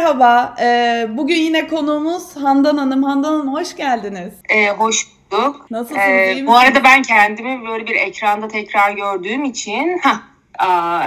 merhaba. Ee, bugün yine konuğumuz Handan Hanım. Handan Hanım hoş geldiniz. Ee, hoş bulduk. Nasılsınız? Ee, bu arada ben kendimi böyle bir ekranda tekrar gördüğüm için ha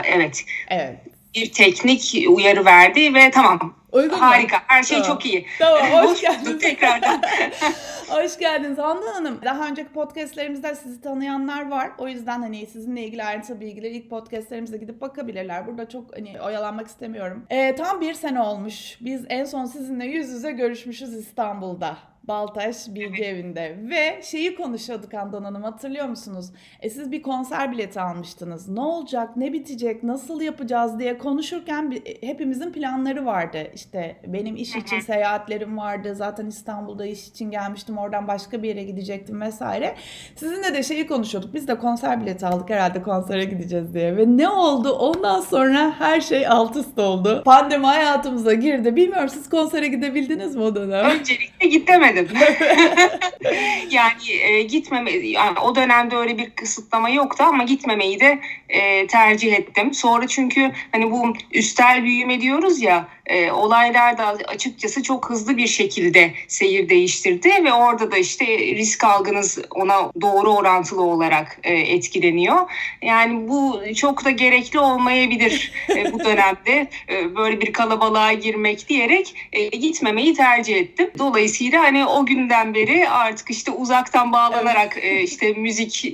evet. Evet. Bir teknik uyarı verdi ve tamam Uygun Harika. Her şey tamam. çok iyi. Tamam. Hoş geldiniz. tekrardan. hoş geldiniz Handan Hanım. Daha önceki podcastlerimizde sizi tanıyanlar var. O yüzden hani sizinle ilgili ayrıntılı bilgileri ilk podcastlerimize gidip bakabilirler. Burada çok hani oyalanmak istemiyorum. Ee, tam bir sene olmuş. Biz en son sizinle yüz yüze görüşmüşüz İstanbul'da. Baltaş Bilgi Evi'nde ve şeyi konuşuyorduk Handan Hanım hatırlıyor musunuz? E siz bir konser bileti almıştınız. Ne olacak, ne bitecek, nasıl yapacağız diye konuşurken e, hepimizin planları vardı. İşte benim iş için seyahatlerim vardı. Zaten İstanbul'da iş için gelmiştim. Oradan başka bir yere gidecektim vesaire. Sizinle de şeyi konuşuyorduk. Biz de konser bileti aldık herhalde konsere gideceğiz diye. Ve ne oldu? Ondan sonra her şey alt üst oldu. Pandemi hayatımıza girdi. Bilmiyorum siz konsere gidebildiniz mi o dönem? Öncelikle gidemedim gitmedim. yani e, gitmeme, yani o dönemde öyle bir kısıtlama yoktu ama gitmemeyi de e, tercih ettim. Sonra çünkü hani bu üstel büyüme diyoruz ya e, olaylar da açıkçası çok hızlı bir şekilde seyir değiştirdi ve orada da işte risk algınız ona doğru orantılı olarak e, etkileniyor. Yani bu çok da gerekli olmayabilir e, bu dönemde e, böyle bir kalabalığa girmek diyerek e, gitmemeyi tercih ettim. Dolayısıyla hani o günden beri artık işte uzaktan bağlanarak e, işte müzik e,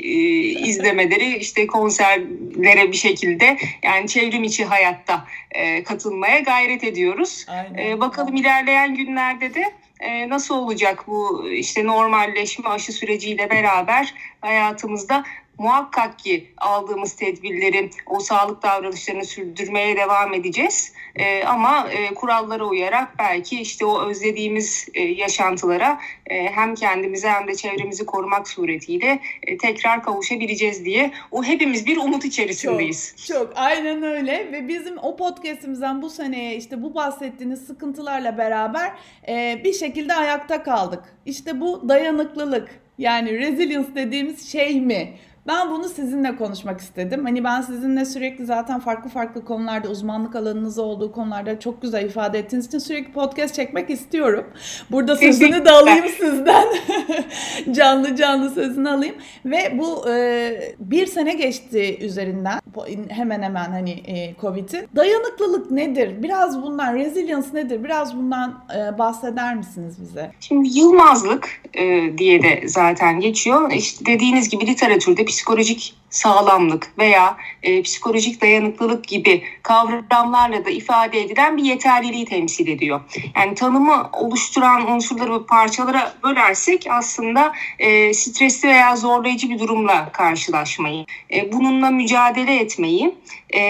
izlemeleri işte konserlere bir şekilde yani çevrim içi hayatta e, katılmaya gayret ediyoruz. E, bakalım ilerleyen günlerde de e, nasıl olacak bu işte normalleşme aşı süreciyle beraber hayatımızda muhakkak ki aldığımız tedbirleri, o sağlık davranışlarını sürdürmeye devam edeceğiz. E, ama e, kurallara uyarak belki işte o özlediğimiz e, yaşantılara e, hem kendimizi hem de çevremizi korumak suretiyle e, tekrar kavuşabileceğiz diye o hepimiz bir umut içerisindeyiz. Çok, çok aynen öyle ve bizim o podcastimizden bu seneye işte bu bahsettiğiniz sıkıntılarla beraber e, bir şekilde ayakta kaldık. İşte bu dayanıklılık yani resilience dediğimiz şey mi? Ben bunu sizinle konuşmak istedim. Hani ben sizinle sürekli zaten farklı farklı konularda uzmanlık alanınız olduğu konularda çok güzel ifade ettiğiniz için sürekli podcast çekmek istiyorum. Burada sözünü de alayım sizden. canlı canlı sözünü alayım. Ve bu e, bir sene geçti üzerinden hemen hemen hani e, Covid'in. Dayanıklılık nedir? Biraz bundan, resilience nedir? Biraz bundan e, bahseder misiniz bize? Şimdi yılmazlık e, diye de zaten geçiyor. İşte dediğiniz gibi literatürde psikolojik sağlamlık veya e, psikolojik dayanıklılık gibi kavramlarla da ifade edilen bir yeterliliği temsil ediyor. Yani tanımı oluşturan unsurları ve parçalara bölersek aslında e, stresli veya zorlayıcı bir durumla karşılaşmayı, e, bununla mücadele etmeyi e,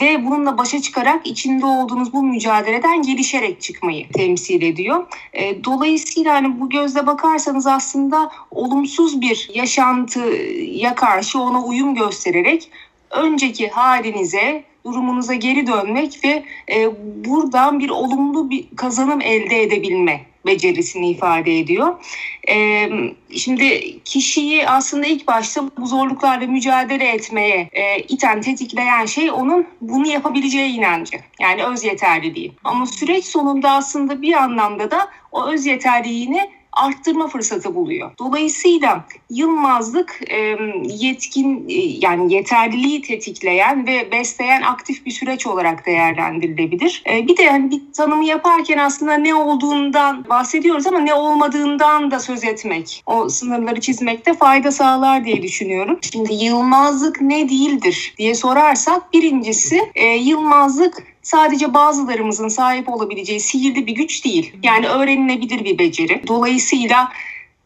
ve bununla başa çıkarak içinde olduğunuz bu mücadeleden gelişerek çıkmayı temsil ediyor. E, dolayısıyla hani bu gözle bakarsanız aslında olumsuz bir yaşantıya karşı ona uyum göstererek önceki halinize, durumunuza geri dönmek ve e, buradan bir olumlu bir kazanım elde edebilme becerisini ifade ediyor. E, şimdi kişiyi aslında ilk başta bu zorluklarla mücadele etmeye e, iten, tetikleyen şey onun bunu yapabileceği inancı. Yani öz yeterliliği. Ama süreç sonunda aslında bir anlamda da o öz yeterliliğini arttırma fırsatı buluyor. Dolayısıyla yılmazlık yetkin yani yeterliliği tetikleyen ve besleyen aktif bir süreç olarak değerlendirilebilir. Bir de hani bir tanımı yaparken aslında ne olduğundan bahsediyoruz ama ne olmadığından da söz etmek, o sınırları çizmekte fayda sağlar diye düşünüyorum. Şimdi yılmazlık ne değildir diye sorarsak birincisi yılmazlık sadece bazılarımızın sahip olabileceği sihirli bir güç değil. Yani öğrenilebilir bir beceri. Dolayısıyla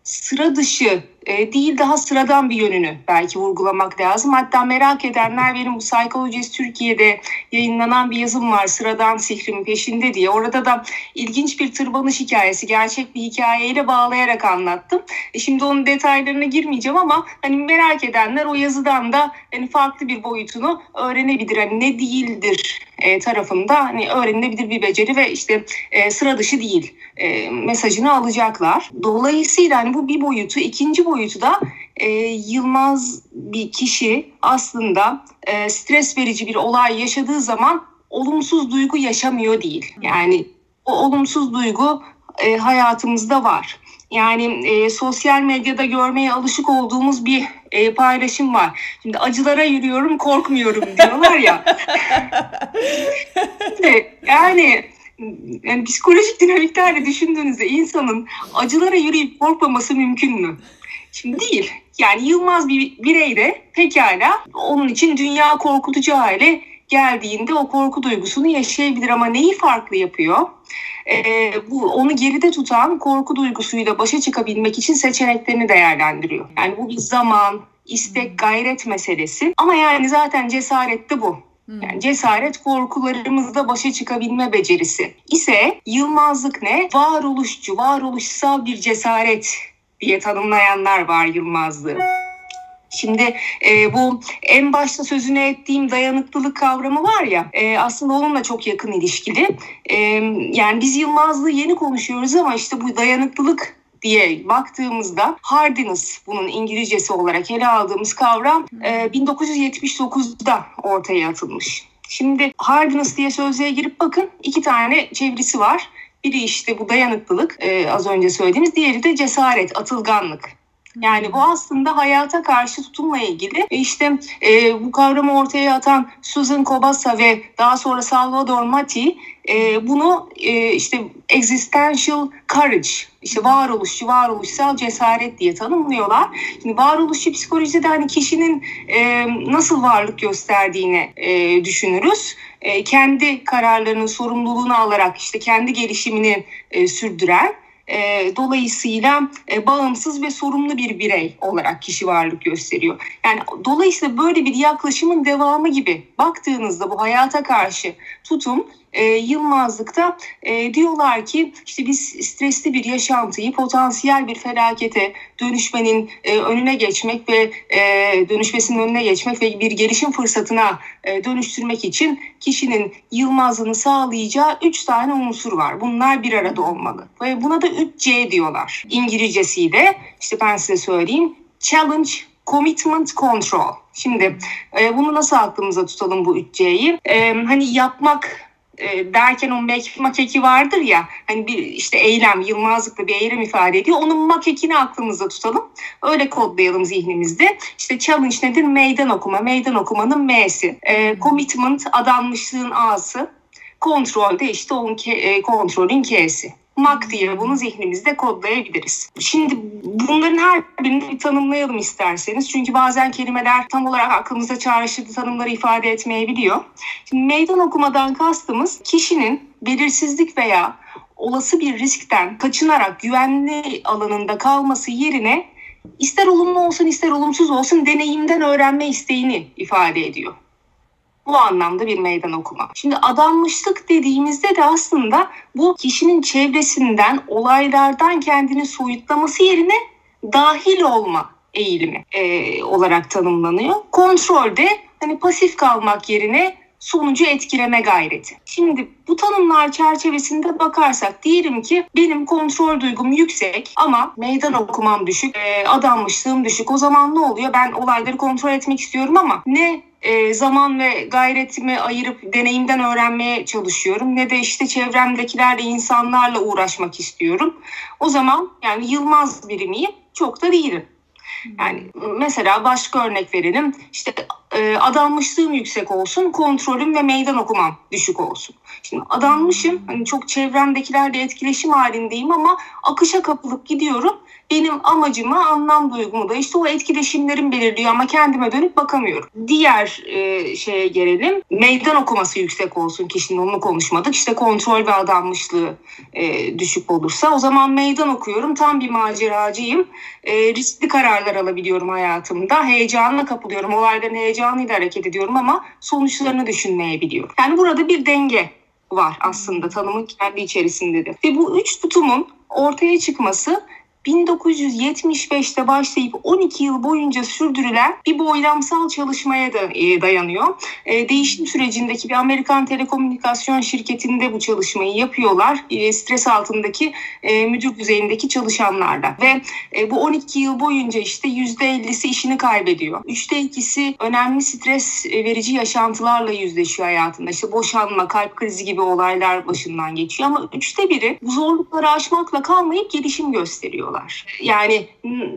sıra dışı e, değil daha sıradan bir yönünü belki vurgulamak lazım. Hatta merak edenler benim bu Psychologist Türkiye'de yayınlanan bir yazım var sıradan sihrin peşinde diye. Orada da ilginç bir tırmanış hikayesi gerçek bir hikayeyle bağlayarak anlattım. E şimdi onun detaylarına girmeyeceğim ama hani merak edenler o yazıdan da hani farklı bir boyutunu öğrenebilir. Hani ne değildir e, tarafında hani öğrenilebilir bir beceri ve işte e, sıra dışı değil e, mesajını alacaklar. Dolayısıyla hani bu bir boyutu, ikinci boyutu da e, Yılmaz bir kişi aslında e, stres verici bir olay yaşadığı zaman olumsuz duygu yaşamıyor değil. Yani o olumsuz duygu e, hayatımızda var. Yani e, sosyal medyada görmeye alışık olduğumuz bir e, paylaşım var. Şimdi acılara yürüyorum, korkmuyorum diyorlar ya. yani yani psikolojik dinamiklerle düşündüğünüzde insanın acılara yürüyüp korkmaması mümkün mü? Şimdi değil. Yani Yılmaz bir birey de pekala onun için dünya korkutucu hale geldiğinde o korku duygusunu yaşayabilir ama neyi farklı yapıyor? Ee, bu onu geride tutan korku duygusuyla başa çıkabilmek için seçeneklerini değerlendiriyor. Yani bu bir zaman, istek, gayret meselesi. Ama yani zaten cesaret de bu. Yani cesaret korkularımızda başa çıkabilme becerisi ise Yılmazlık ne? Varoluşçu, varoluşsal bir cesaret diye tanımlayanlar var Yılmazlığı. Şimdi e, bu en başta sözünü ettiğim dayanıklılık kavramı var ya e, aslında onunla çok yakın ilişkili. E, yani biz Yılmazlığı yeni konuşuyoruz ama işte bu dayanıklılık diye baktığımızda hardiness bunun İngilizcesi olarak ele aldığımız kavram e, 1979'da ortaya atılmış. Şimdi hardiness diye sözlüğe girip bakın iki tane çevirisi var. Biri işte bu dayanıklılık e, az önce söylediğimiz diğeri de cesaret, atılganlık. Yani bu aslında hayata karşı tutumla ilgili. E işte e, bu kavramı ortaya atan Susan Kobasa ve daha sonra Salvador Mati e, bunu e, işte existential courage, işte varoluşçu, varoluşsal cesaret diye tanımlıyorlar. Şimdi varoluşçu psikolojide hani kişinin e, nasıl varlık gösterdiğini e, düşünürüz. E, kendi kararlarının sorumluluğunu alarak işte kendi gelişimini e, sürdüren e, dolayısıyla e, bağımsız ve sorumlu bir birey olarak kişi varlık gösteriyor. Yani dolayısıyla böyle bir yaklaşımın devamı gibi baktığınızda bu hayata karşı tutum e, Yılmazlık'ta e, diyorlar ki işte biz stresli bir yaşantıyı potansiyel bir felakete dönüşmenin e, önüne geçmek ve e, dönüşmesinin önüne geçmek ve bir gelişim fırsatına e, dönüştürmek için kişinin Yılmazlığını sağlayacağı üç tane unsur var. Bunlar bir arada olmalı ve buna da 3C diyorlar. İngilizcesiyle işte ben size söyleyeyim. Challenge, Commitment, Control. Şimdi e, bunu nasıl aklımıza tutalım bu 3C'yi? E, hani yapmak e, derken o make, makeki vardır ya hani bir işte eylem Yılmazlıkla bir eylem ifade ediyor. Onun makekini aklımızda tutalım. Öyle kodlayalım zihnimizde. İşte challenge nedir? Meydan okuma. Meydan okumanın M'si. E, commitment adanmışlığın A'sı. Kontrol de işte onun ke, e, kontrolün K'si. MAK diye bunu zihnimizde kodlayabiliriz. Şimdi bunların her birini bir tanımlayalım isterseniz. Çünkü bazen kelimeler tam olarak aklımızda çağrıştığı tanımları ifade etmeyebiliyor. Şimdi meydan okumadan kastımız kişinin belirsizlik veya olası bir riskten kaçınarak güvenli alanında kalması yerine ister olumlu olsun ister olumsuz olsun deneyimden öğrenme isteğini ifade ediyor bu anlamda bir meydan okuma. Şimdi adanmışlık dediğimizde de aslında bu kişinin çevresinden, olaylardan kendini soyutlaması yerine dahil olma eğilimi e, olarak tanımlanıyor. Kontrolde hani pasif kalmak yerine sonucu etkileme gayreti. Şimdi bu tanımlar çerçevesinde bakarsak diyelim ki benim kontrol duygum yüksek ama meydan okumam düşük, e, adanmışlığım düşük. O zaman ne oluyor? Ben olayları kontrol etmek istiyorum ama ne e, zaman ve gayretimi ayırıp deneyimden öğrenmeye çalışıyorum ne de işte çevremdekilerle insanlarla uğraşmak istiyorum. O zaman yani Yılmaz biri miyim? Çok da değilim. Yani mesela başka örnek verelim. İşte e, adanmışlığım yüksek olsun, kontrolüm ve meydan okumam düşük olsun. Şimdi adanmışım, hani çok çevremdekilerle etkileşim halindeyim ama akışa kapılıp gidiyorum benim amacımı, anlam duygumu da işte o etkileşimlerim belirliyor ama kendime dönüp bakamıyorum. Diğer e, şeye gelelim. Meydan okuması yüksek olsun kişinin onu konuşmadık. İşte kontrol ve adanmışlığı e, düşük olursa o zaman meydan okuyorum. Tam bir maceracıyım. E, riskli kararlar alabiliyorum hayatımda. Heyecanla kapılıyorum. Olayların heyecanıyla hareket ediyorum ama sonuçlarını düşünmeyebiliyorum. Yani burada bir denge var aslında tanımın kendi içerisindedir. Ve bu üç tutumun ortaya çıkması 1975'te başlayıp 12 yıl boyunca sürdürülen bir boylamsal çalışmaya da e, dayanıyor. E, değişim sürecindeki bir Amerikan telekomünikasyon şirketinde bu çalışmayı yapıyorlar. E, stres altındaki müdür düzeyindeki çalışanlarla ve bu 12 yıl boyunca işte %50'si işini kaybediyor. Üçte ikisi önemli stres verici yaşantılarla yüzleşiyor hayatında. İşte boşanma, kalp krizi gibi olaylar başından geçiyor ama üçte biri bu zorlukları aşmakla kalmayıp gelişim gösteriyorlar. Yani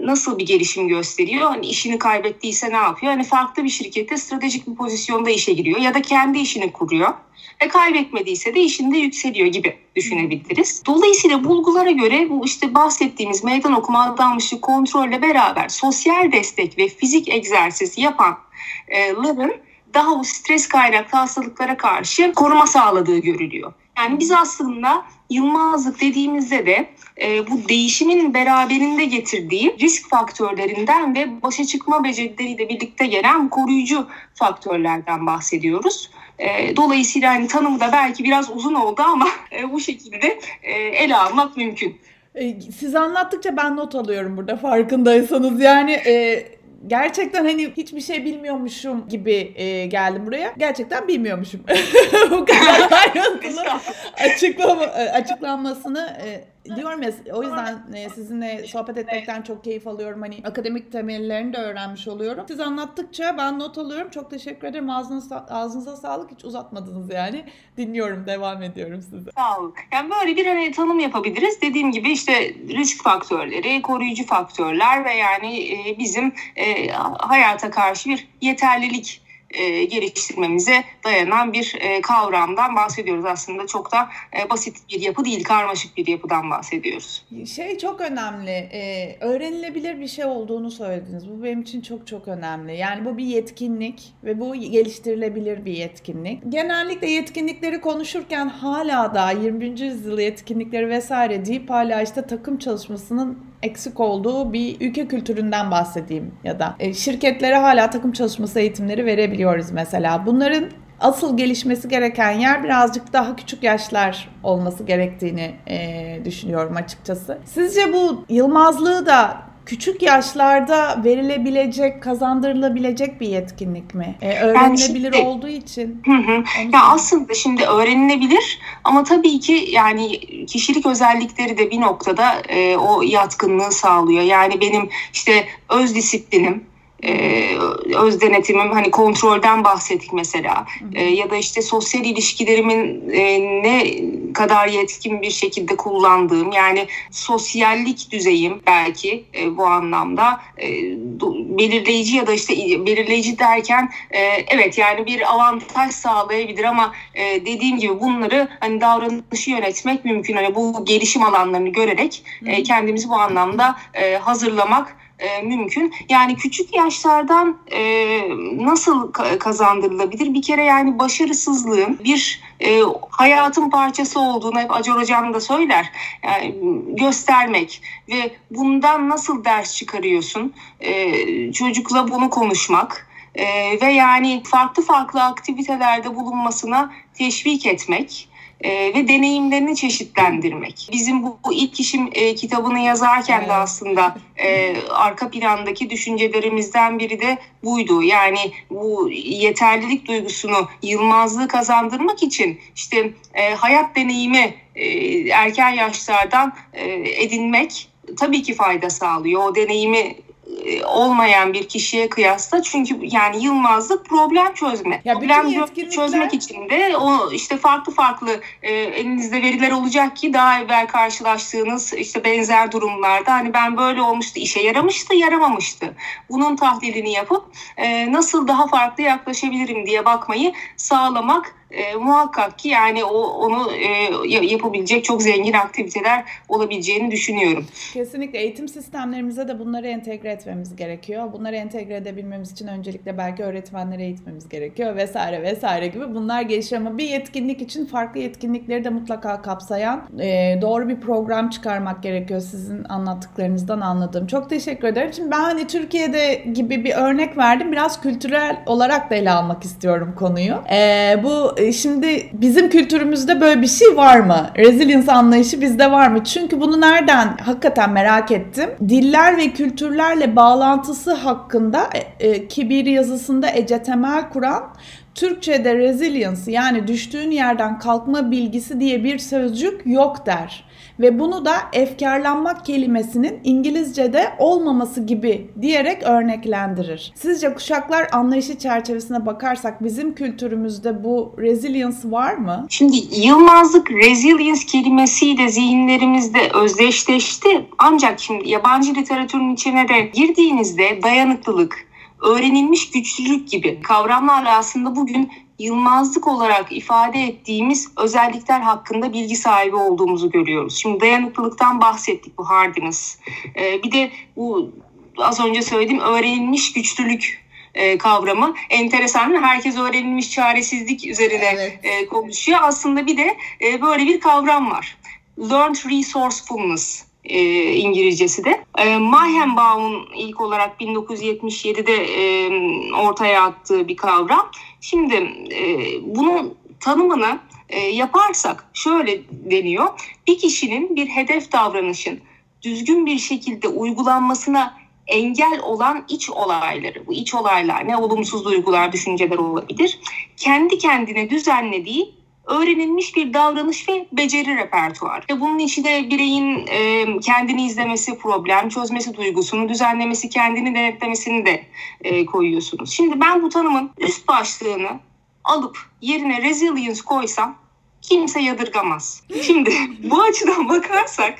nasıl bir gelişim gösteriyor? Hani işini kaybettiyse ne yapıyor? Hani farklı bir şirkette stratejik bir pozisyonda işe giriyor ya da kendi işini kuruyor ve kaybetmediyse de işinde yükseliyor gibi düşünebiliriz. Dolayısıyla bulgulara göre bu işte bahsettiğimiz meydan okuma adanmışlık kontrolle beraber sosyal destek ve fizik egzersiz yapanların daha bu stres kaynaklı hastalıklara karşı koruma sağladığı görülüyor. Yani biz aslında Yılmazlık dediğimizde de e, bu değişimin beraberinde getirdiği risk faktörlerinden ve başa çıkma becerileriyle birlikte gelen koruyucu faktörlerden bahsediyoruz. E, dolayısıyla hani tanımı da belki biraz uzun oldu ama e, bu şekilde e, ele almak mümkün. E, siz anlattıkça ben not alıyorum burada farkındaysanız. Yani e, gerçekten hani hiçbir şey bilmiyormuşum gibi e, geldim buraya. Gerçekten bilmiyormuşum. Bu kadar ayrıntılı açıklama, e, açıklanmasını e, diyorum ya o yüzden e, sizinle sohbet etmekten çok keyif alıyorum. Hani akademik temellerini de öğrenmiş oluyorum. Siz anlattıkça ben not alıyorum. Çok teşekkür ederim. Ağzınıza, ağzınıza sağlık. Hiç uzatmadınız yani. Dinliyorum, devam ediyorum size. Sağ olun. Yani böyle bir hani tanım yapabiliriz. Dediğim gibi işte risk faktörleri, koruyucu faktörler ve yani e, bizim e, hayata karşı bir yeterlilik e, geliştirmemize dayanan bir e, kavramdan bahsediyoruz. Aslında çok da e, basit bir yapı değil, karmaşık bir yapıdan bahsediyoruz. Şey çok önemli, e, öğrenilebilir bir şey olduğunu söylediniz. Bu benim için çok çok önemli. Yani bu bir yetkinlik ve bu geliştirilebilir bir yetkinlik. Genellikle yetkinlikleri konuşurken hala da 21. yüzyıl yetkinlikleri vesaire deyip hala işte takım çalışmasının eksik olduğu bir ülke kültüründen bahsedeyim ya da e, şirketlere hala takım çalışması eğitimleri verebiliyoruz mesela. Bunların asıl gelişmesi gereken yer birazcık daha küçük yaşlar olması gerektiğini e, düşünüyorum açıkçası. Sizce bu Yılmazlığı da küçük yaşlarda verilebilecek, kazandırılabilecek bir yetkinlik mi? Ee, öğrenilebilir yani şimdi, olduğu için. Hı hı. Ya aslında şimdi öğrenilebilir ama tabii ki yani kişilik özellikleri de bir noktada e, o yatkınlığı sağlıyor. Yani benim işte öz disiplinim, e, öz denetimim hani kontrolden bahsettik mesela. E, ya da işte sosyal ilişkilerimin e, ne kadar yetkin bir şekilde kullandığım yani sosyallik düzeyim belki e, bu anlamda e, belirleyici ya da işte belirleyici derken e, evet yani bir avantaj sağlayabilir ama e, dediğim gibi bunları hani davranışı yönetmek mümkün. Hani bu gelişim alanlarını görerek e, kendimizi bu anlamda e, hazırlamak e, mümkün. Yani küçük yaşlardan e, nasıl kazandırılabilir? Bir kere yani başarısızlığın bir e, hayatın parçası olduğunu hep Acar Hocam da söyler. Yani göstermek ve bundan nasıl ders çıkarıyorsun? E, çocukla bunu konuşmak e, ve yani farklı farklı aktivitelerde bulunmasına teşvik etmek e, ve deneyimlerini çeşitlendirmek. Bizim bu, bu ilk işim e, kitabını yazarken evet. de aslında e, arka plandaki düşüncelerimizden biri de buydu. Yani bu yeterlilik duygusunu, yılmazlığı kazandırmak için işte e, hayat deneyimi e, erken yaşlardan e, edinmek tabii ki fayda sağlıyor. O deneyimi olmayan bir kişiye kıyasla çünkü yani Yılmaz'da problem çözme. Ya problem yetkinlikler... çözmek için de o işte farklı farklı e, elinizde veriler olacak ki daha evvel karşılaştığınız işte benzer durumlarda hani ben böyle olmuştu işe yaramıştı yaramamıştı. Bunun tahlilini yapıp e, nasıl daha farklı yaklaşabilirim diye bakmayı sağlamak e, muhakkak ki yani o onu e, yapabilecek çok zengin aktiviteler olabileceğini düşünüyorum. Kesinlikle eğitim sistemlerimize de bunları entegre etmemiz gerekiyor. Bunları entegre edebilmemiz için öncelikle belki öğretmenleri eğitmemiz gerekiyor vesaire vesaire gibi bunlar gelişiyor ama bir yetkinlik için farklı yetkinlikleri de mutlaka kapsayan e, doğru bir program çıkarmak gerekiyor sizin anlattıklarınızdan anladığım. Çok teşekkür ederim. Şimdi ben hani Türkiye'de gibi bir örnek verdim. Biraz kültürel olarak da ele almak istiyorum konuyu. E, bu şimdi bizim kültürümüzde böyle bir şey var mı? Resilience anlayışı bizde var mı? Çünkü bunu nereden hakikaten merak ettim. Diller ve kültürlerle bağlantısı hakkında e, e, Kibir yazısında Ece Temel kuran Türkçe'de resilience yani düştüğün yerden kalkma bilgisi diye bir sözcük yok der. Ve bunu da efkarlanmak kelimesinin İngilizce'de olmaması gibi diyerek örneklendirir. Sizce kuşaklar anlayışı çerçevesine bakarsak bizim kültürümüzde bu resilience var mı? Şimdi yılmazlık resilience kelimesiyle zihinlerimizde özdeşleşti. Ancak şimdi yabancı literatürün içine de girdiğinizde dayanıklılık, öğrenilmiş güçlülük gibi kavramlarla aslında bugün yılmazlık olarak ifade ettiğimiz özellikler hakkında bilgi sahibi olduğumuzu görüyoruz. Şimdi dayanıklılıktan bahsettik bu hardiness. Ee, bir de bu az önce söylediğim öğrenilmiş güçlülük e, kavramı enteresan. Herkes öğrenilmiş çaresizlik üzerine evet. e, konuşuyor. Aslında bir de e, böyle bir kavram var. Learned resourcefulness e, İngilizcesi de. E, Mayhenbaum'un ilk olarak 1977'de e, ortaya attığı bir kavram. Şimdi e, bunun tanımını e, yaparsak şöyle deniyor. Bir kişinin bir hedef davranışın düzgün bir şekilde uygulanmasına engel olan iç olayları, bu iç olaylar ne olumsuz duygular, düşünceler olabilir. Kendi kendine düzenlediği öğrenilmiş bir davranış ve beceri repertuar. Ve bunun içinde bireyin e, kendini izlemesi, problem çözmesi duygusunu, düzenlemesi, kendini denetlemesini de e, koyuyorsunuz. Şimdi ben bu tanımın üst başlığını alıp yerine resilience koysam kimse yadırgamaz. Şimdi bu açıdan bakarsak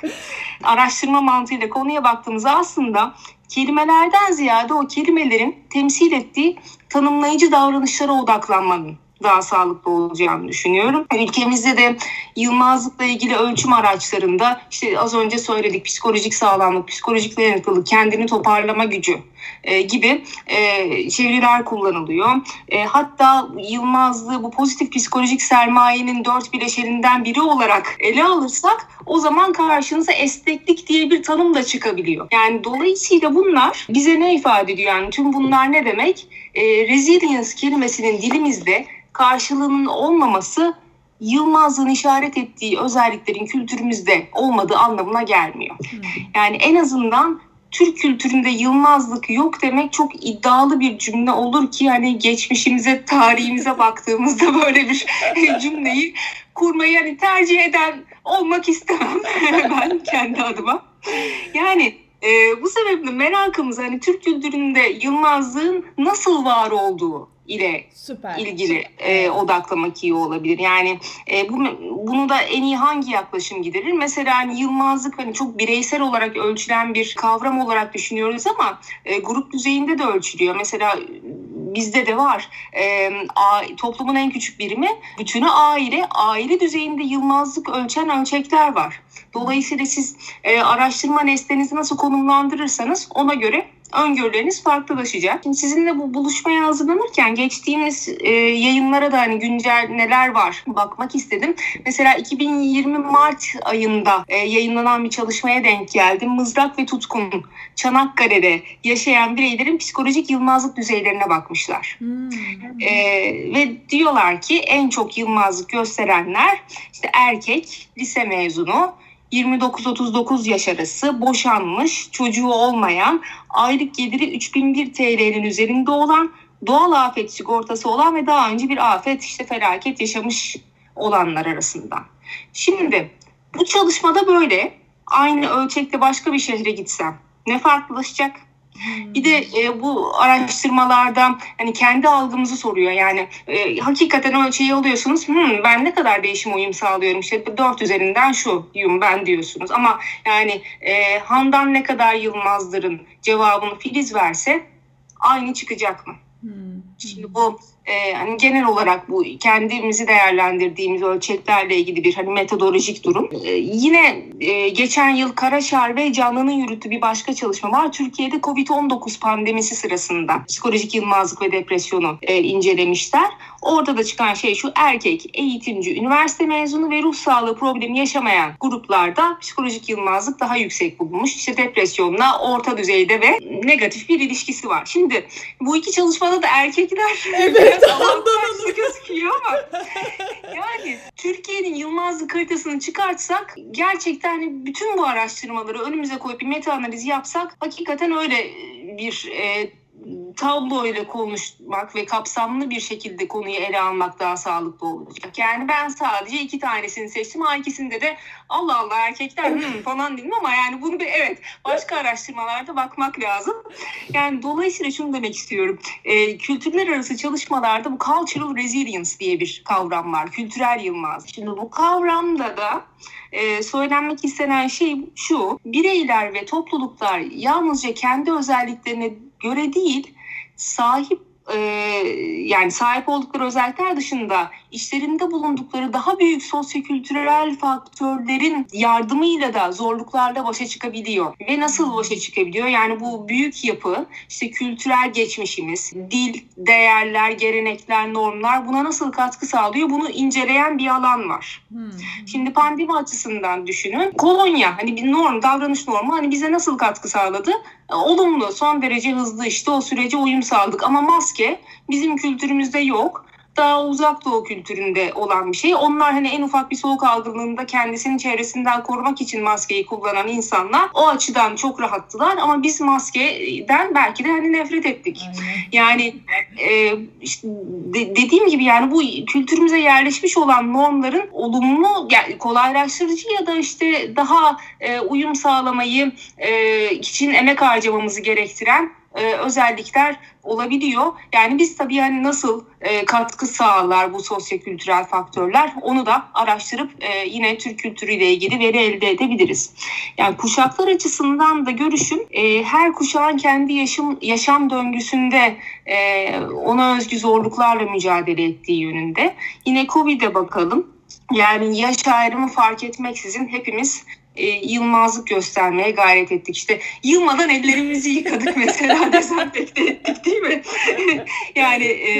araştırma mantığıyla konuya baktığımızda aslında kelimelerden ziyade o kelimelerin temsil ettiği tanımlayıcı davranışlara odaklanmanın daha sağlıklı olacağını düşünüyorum. Ülkemizde de yılmazlıkla ilgili ölçüm araçlarında işte az önce söyledik psikolojik sağlamlık, psikolojik dayanıklılık, kendini toparlama gücü e, gibi e, çeviriler kullanılıyor. E, hatta Yılmazlı bu pozitif psikolojik sermayenin dört bileşeninden biri olarak ele alırsak o zaman karşınıza esneklik diye bir tanım da çıkabiliyor. Yani dolayısıyla bunlar bize ne ifade ediyor? Yani tüm bunlar ne demek? E, resilience kelimesinin dilimizde karşılığının olmaması Yılmaz'ın işaret ettiği özelliklerin kültürümüzde olmadığı anlamına gelmiyor. Hmm. Yani en azından Türk kültüründe Yılmazlık yok demek çok iddialı bir cümle olur ki hani geçmişimize, tarihimize baktığımızda böyle bir cümleyi kurmayı yani tercih eden olmak istemem ben kendi adıma. Yani e, bu sebeple merakımız hani Türk kültüründe Yılmazlığın nasıl var olduğu ile Süper. ilgili e, odaklamak iyi olabilir. Yani e, bu, bunu da en iyi hangi yaklaşım giderir? Mesela hani Yılmazlık hani çok bireysel olarak ölçülen bir kavram olarak düşünüyoruz ama e, grup düzeyinde de ölçülüyor. Mesela bizde de var. E, a, toplumun en küçük birimi bütünü aile. Aile düzeyinde Yılmazlık ölçen ölçekler var. Dolayısıyla siz e, araştırma nesnenizi nasıl konumlandırırsanız ona göre öngörüleriniz farklılaşacak. Şimdi sizinle bu buluşmaya hazırlanırken geçtiğimiz e, yayınlara da hani güncel neler var bakmak istedim. Mesela 2020 Mart ayında e, yayınlanan bir çalışmaya denk geldim. Mızrak ve Tutkun Çanakkale'de yaşayan bireylerin psikolojik yılmazlık düzeylerine bakmışlar. Hmm. E, ve diyorlar ki en çok yılmazlık gösterenler işte erkek, lise mezunu, 29-39 yaş arası boşanmış, çocuğu olmayan, aylık geliri 3001 TL'nin üzerinde olan, doğal afet sigortası olan ve daha önce bir afet işte felaket yaşamış olanlar arasında. Şimdi bu çalışmada böyle aynı ölçekte başka bir şehre gitsem ne farklılaşacak? Bir de e, bu araştırmalarda hani kendi algımızı soruyor. Yani e, hakikaten şeyi alıyorsunuz. Hmm, ben ne kadar değişim uyum sağlıyorum. İşte dört üzerinden şu yum ben diyorsunuz. Ama yani e, Handan ne kadar Yılmazdır'ın cevabını Filiz verse aynı çıkacak mı? Hmm. Şimdi bu e, hani genel olarak bu kendimizi değerlendirdiğimiz ölçeklerle ilgili bir hani metodolojik durum. E, yine e, geçen yıl Karaşar ve Canlı'nın yürüttüğü bir başka çalışma var. Türkiye'de Covid-19 pandemisi sırasında psikolojik yılmazlık ve depresyonu e, incelemişler. Orada da çıkan şey şu erkek, eğitimci, üniversite mezunu ve ruh sağlığı problemi yaşamayan gruplarda psikolojik yılmazlık daha yüksek bulunmuş. İşte depresyonla orta düzeyde ve negatif bir ilişkisi var. Şimdi bu iki çalışmada da erkekler evet Avantajlı gözüküyor ama yani Türkiye'nin Yılmazlık haritasını çıkartsak gerçekten hani bütün bu araştırmaları önümüze koyup bir meta analiz yapsak hakikaten öyle bir e, tablo ile konuşmak ve kapsamlı bir şekilde konuyu ele almak daha sağlıklı olacak. Yani ben sadece iki tanesini seçtim. Ha ikisinde de Allah Allah erkekler hmm, falan dedim ama yani bunu bir evet başka araştırmalarda bakmak lazım. Yani dolayısıyla şunu demek istiyorum. E, kültürler arası çalışmalarda bu cultural resilience diye bir kavram var. Kültürel yılmaz. Şimdi bu kavramda da e, söylenmek istenen şey şu. Bireyler ve topluluklar yalnızca kendi özelliklerine göre değil sahip e, yani sahip oldukları özellikler dışında işlerinde bulundukları daha büyük sosyokültürel faktörlerin yardımıyla da zorluklarla başa çıkabiliyor. Ve nasıl başa çıkabiliyor? Yani bu büyük yapı, işte kültürel geçmişimiz, dil, değerler, gelenekler, normlar buna nasıl katkı sağlıyor? Bunu inceleyen bir alan var. Hmm. Şimdi pandemi açısından düşünün. Kolonya hani bir norm, davranış normu hani bize nasıl katkı sağladı? Olumlu, son derece hızlı işte o sürece uyum sağladık. Ama maske bizim kültürümüzde yok daha uzak doğu kültüründe olan bir şey. Onlar hani en ufak bir soğuk algınlığında kendisini çevresinden korumak için maskeyi kullanan insanlar o açıdan çok rahattılar ama biz maskeden belki de hani nefret ettik. Yani e, işte de, dediğim gibi yani bu kültürümüze yerleşmiş olan normların olumlu yani kolaylaştırıcı ya da işte daha e, uyum sağlamayı e, için emek harcamamızı gerektiren e, özellikler olabiliyor. Yani biz tabii yani nasıl e, katkı sağlar bu sosyokültürel faktörler onu da araştırıp e, yine Türk kültürüyle ilgili veri elde edebiliriz. Yani kuşaklar açısından da görüşüm e, her kuşağın kendi yaşam yaşam döngüsünde e, ona özgü zorluklarla mücadele ettiği yönünde. Yine Covid'e bakalım. Yani yaş ayrımı fark etmeksizin hepimiz e, yılmazlık göstermeye gayret ettik. İşte yılmadan ellerimizi yıkadık mesela dezenfekte ettik değil mi? yani e,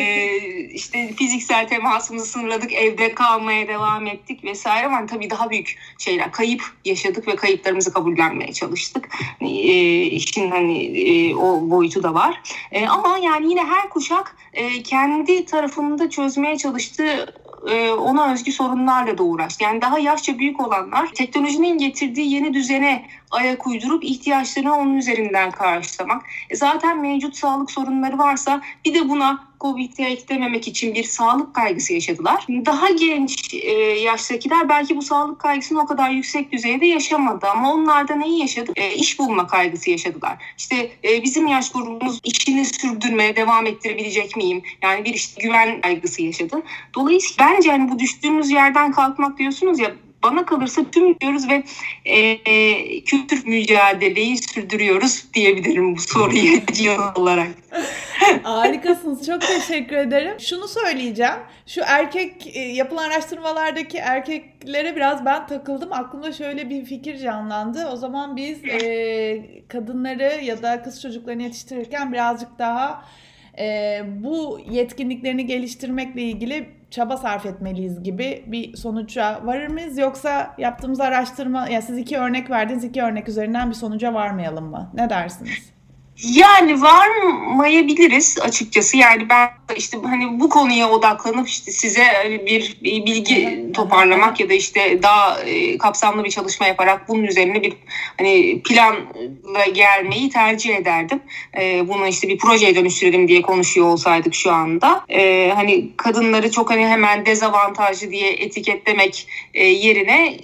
işte fiziksel temasımızı sınırladık, evde kalmaya devam ettik vesaire ama tabii daha büyük şeyler, kayıp yaşadık ve kayıplarımızı kabullenmeye çalıştık. E, işin hani e, o boyutu da var. E, ama yani yine her kuşak e, kendi tarafında çözmeye çalıştığı e, ona özgü sorunlarla da uğraştı. Yani daha yaşça büyük olanlar teknolojinin getirdiği yeni düzene ayak uydurup ihtiyaçlarını onun üzerinden karşılamak. E zaten mevcut sağlık sorunları varsa bir de buna Covid'i eklememek için bir sağlık kaygısı yaşadılar. Daha genç e, yaştakiler belki bu sağlık kaygısını o kadar yüksek düzeyde yaşamadı ama onlar da neyi yaşadı? E, iş bulma kaygısı yaşadılar. İşte e, bizim yaş grubumuz işini sürdürmeye devam ettirebilecek miyim? Yani bir işte güven kaygısı yaşadı. Dolayısıyla bence hani bu düştüğümüz yerden kalkmak diyorsunuz ya bana kalırsa tüm diyoruz ve e, kültür mücadeleyi sürdürüyoruz diyebilirim bu soruyu olarak. Harikasınız. Çok teşekkür ederim. Şunu söyleyeceğim. Şu erkek e, yapılan araştırmalardaki erkeklere biraz ben takıldım. Aklımda şöyle bir fikir canlandı. O zaman biz e, kadınları ya da kız çocuklarını yetiştirirken birazcık daha e, bu yetkinliklerini geliştirmekle ilgili çaba sarf etmeliyiz gibi bir sonuca varır mıyız? Yoksa yaptığımız araştırma, ya siz iki örnek verdiniz, iki örnek üzerinden bir sonuca varmayalım mı? Ne dersiniz? Yani varmayabiliriz açıkçası. Yani ben işte hani bu konuya odaklanıp işte size bir, bir bilgi toparlamak ya da işte daha e, kapsamlı bir çalışma yaparak bunun üzerine bir hani planla gelmeyi tercih ederdim. E, bunu işte bir projeye dönüştürelim diye konuşuyor olsaydık şu anda. E, hani kadınları çok hani hemen dezavantajlı diye etiketlemek yerine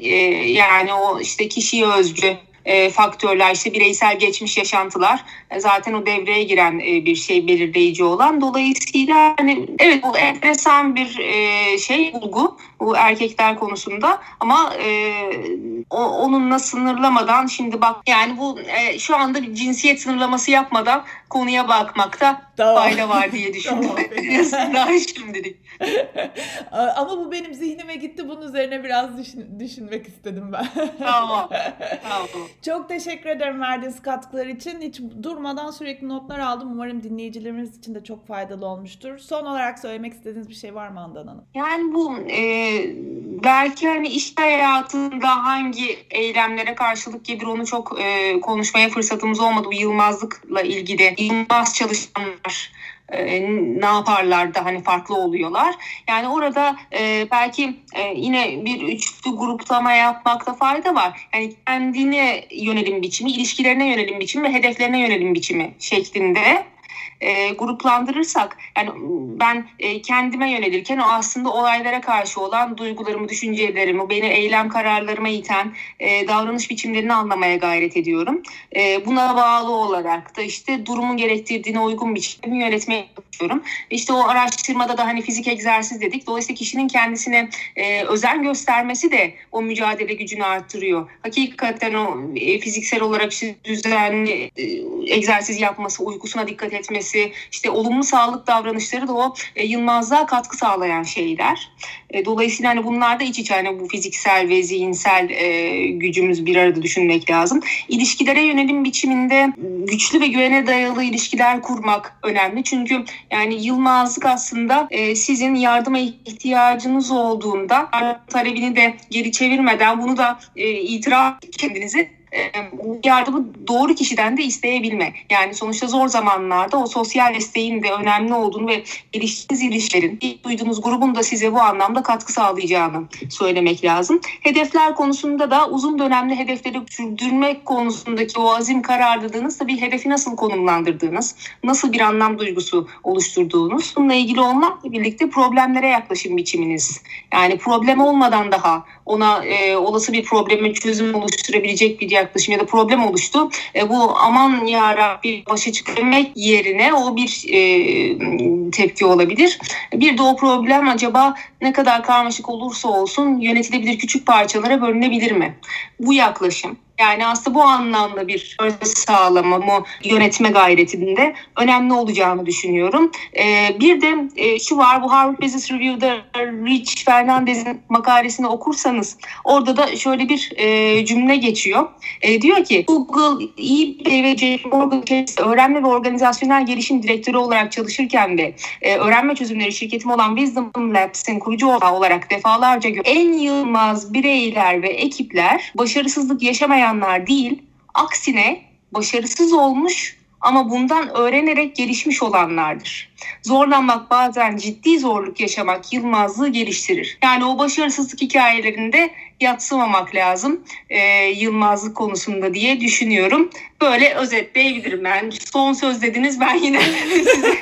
yani o işte kişiye özgü e, faktörler işte bireysel geçmiş yaşantılar e, zaten o devreye giren e, bir şey belirleyici olan. Dolayısıyla hani evet bu enteresan bir e, şey bulgu bu erkekler konusunda ama e, o, onunla sınırlamadan şimdi bak yani bu e, şu anda bir cinsiyet sınırlaması yapmadan konuya bakmakta tamam. fayda var diye düşündüm. Daha şimdilik. Ama bu benim zihnime gitti. Bunun üzerine biraz düşün, düşünmek istedim ben. tamam. tamam. Çok teşekkür ederim verdiğiniz katkılar için. Hiç durmadan sürekli notlar aldım. Umarım dinleyicilerimiz için de çok faydalı olmuştur. Son olarak söylemek istediğiniz bir şey var mı Andan Hanım? Yani bu e, belki hani iş hayatında hangi eylemlere karşılık gelir onu çok e, konuşmaya fırsatımız olmadı. Bu Yılmazlıkla ilgili. Yılmaz çalışanlar e, ne yaparlar da hani farklı oluyorlar. Yani orada e, belki e, yine bir üçlü gruplama yapmakta fayda var. Yani kendine yönelim biçimi, ilişkilerine yönelim biçimi ve hedeflerine yönelim biçimi şeklinde e, gruplandırırsak yani ben e, kendime yönelirken o aslında olaylara karşı olan duygularımı, düşüncelerimi, beni eylem kararlarıma iten e, davranış biçimlerini anlamaya gayret ediyorum. E, buna bağlı olarak da işte durumun gerektirdiğine uygun biçimde yönetmeye çalışıyorum. İşte o araştırmada da hani fizik egzersiz dedik. Dolayısıyla kişinin kendisine e, özen göstermesi de o mücadele gücünü arttırıyor. Hakikaten o e, fiziksel olarak işte düzenli e, egzersiz yapması, uykusuna dikkat etmesi, işte olumlu sağlık davranışları da o e, yılmazlığa katkı sağlayan şeyler. E, dolayısıyla hani bunlar da iç içe hani bu fiziksel ve zihinsel e, gücümüz bir arada düşünmek lazım. İlişkilere yönelim biçiminde güçlü ve güvene dayalı ilişkiler kurmak önemli. Çünkü yani yılmazlık aslında e, sizin yardıma ihtiyacınız olduğunda talebini de geri çevirmeden bunu da e, itiraf kendinizi yardımı doğru kişiden de isteyebilme. Yani sonuçta zor zamanlarda o sosyal desteğin de önemli olduğunu ve geliştiğiniz ilişkilerin, duyduğunuz grubun da size bu anlamda katkı sağlayacağını söylemek lazım. Hedefler konusunda da uzun dönemli hedefleri sürdürmek konusundaki o azim kararlılığınız da bir hedefi nasıl konumlandırdığınız, nasıl bir anlam duygusu oluşturduğunuz, bununla ilgili olmakla birlikte problemlere yaklaşım biçiminiz. Yani problem olmadan daha ona e, olası bir probleme çözüm oluşturabilecek bir yaklaşım ya da problem oluştu. E, bu aman ya Rabbi başa çıkabilmek yerine o bir e, tepki olabilir. Bir de o problem acaba ne kadar karmaşık olursa olsun yönetilebilir küçük parçalara bölünebilir mi? Bu yaklaşım yani aslında bu anlamda bir sağlamamı yönetme gayretinde önemli olacağını düşünüyorum. Ee, bir de e, şu var bu Harvard Business Review'da Rich Fernandez'in makalesini okursanız orada da şöyle bir e, cümle geçiyor. E, diyor ki Google, eBay ve JP Morgan öğrenme ve organizasyonel gelişim direktörü olarak çalışırken de e, öğrenme çözümleri şirketim olan Wisdom Labs'in kurucu olarak defalarca en yılmaz bireyler ve ekipler başarısızlık yaşamayan olmayanlar değil, aksine başarısız olmuş ama bundan öğrenerek gelişmiş olanlardır. Zorlanmak bazen ciddi zorluk yaşamak yılmazlığı geliştirir. Yani o başarısızlık hikayelerinde yatsımamak lazım e, yılmazlık konusunda diye düşünüyorum. Böyle özetleyebilirim ben. Son söz dediniz ben yine size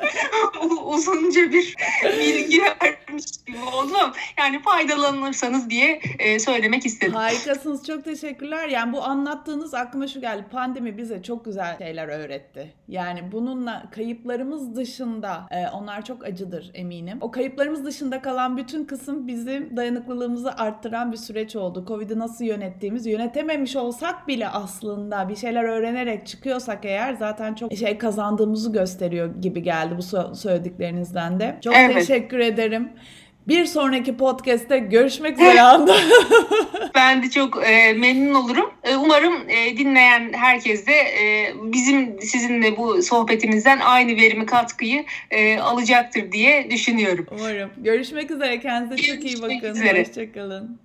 uzunca bir bilgi vermiş gibi oldum. Yani faydalanırsanız diye e, söylemek istedim. Harikasınız. Çok teşekkürler. Yani bu anlattığınız aklıma şu geldi. Pandemi bize çok güzel şeyler öğretti. Yani bununla kayıplarımız dışında e, onlar çok acıdır eminim. O kayıplarımız dışında kalan bütün kısım bizim dayanıklılığımızı arttıran bir süreç oldu. Covid'i nasıl yönettiğimiz, yönetememiş olsak bile aslında bir şeyler öğrenerek çıkıyorsak eğer zaten çok şey kazandığımızı gösteriyor gibi geldi bu söylediklerinizden de. Çok evet. teşekkür ederim. Bir sonraki podcast'te görüşmek üzere anda. ben de çok e, memnun olurum. E, umarım e, dinleyen herkes de e, bizim sizinle bu sohbetimizden aynı verimi katkıyı e, alacaktır diye düşünüyorum. Umarım. Görüşmek üzere. Kendinize çok iyi bakın. Üzere. Hoşçakalın.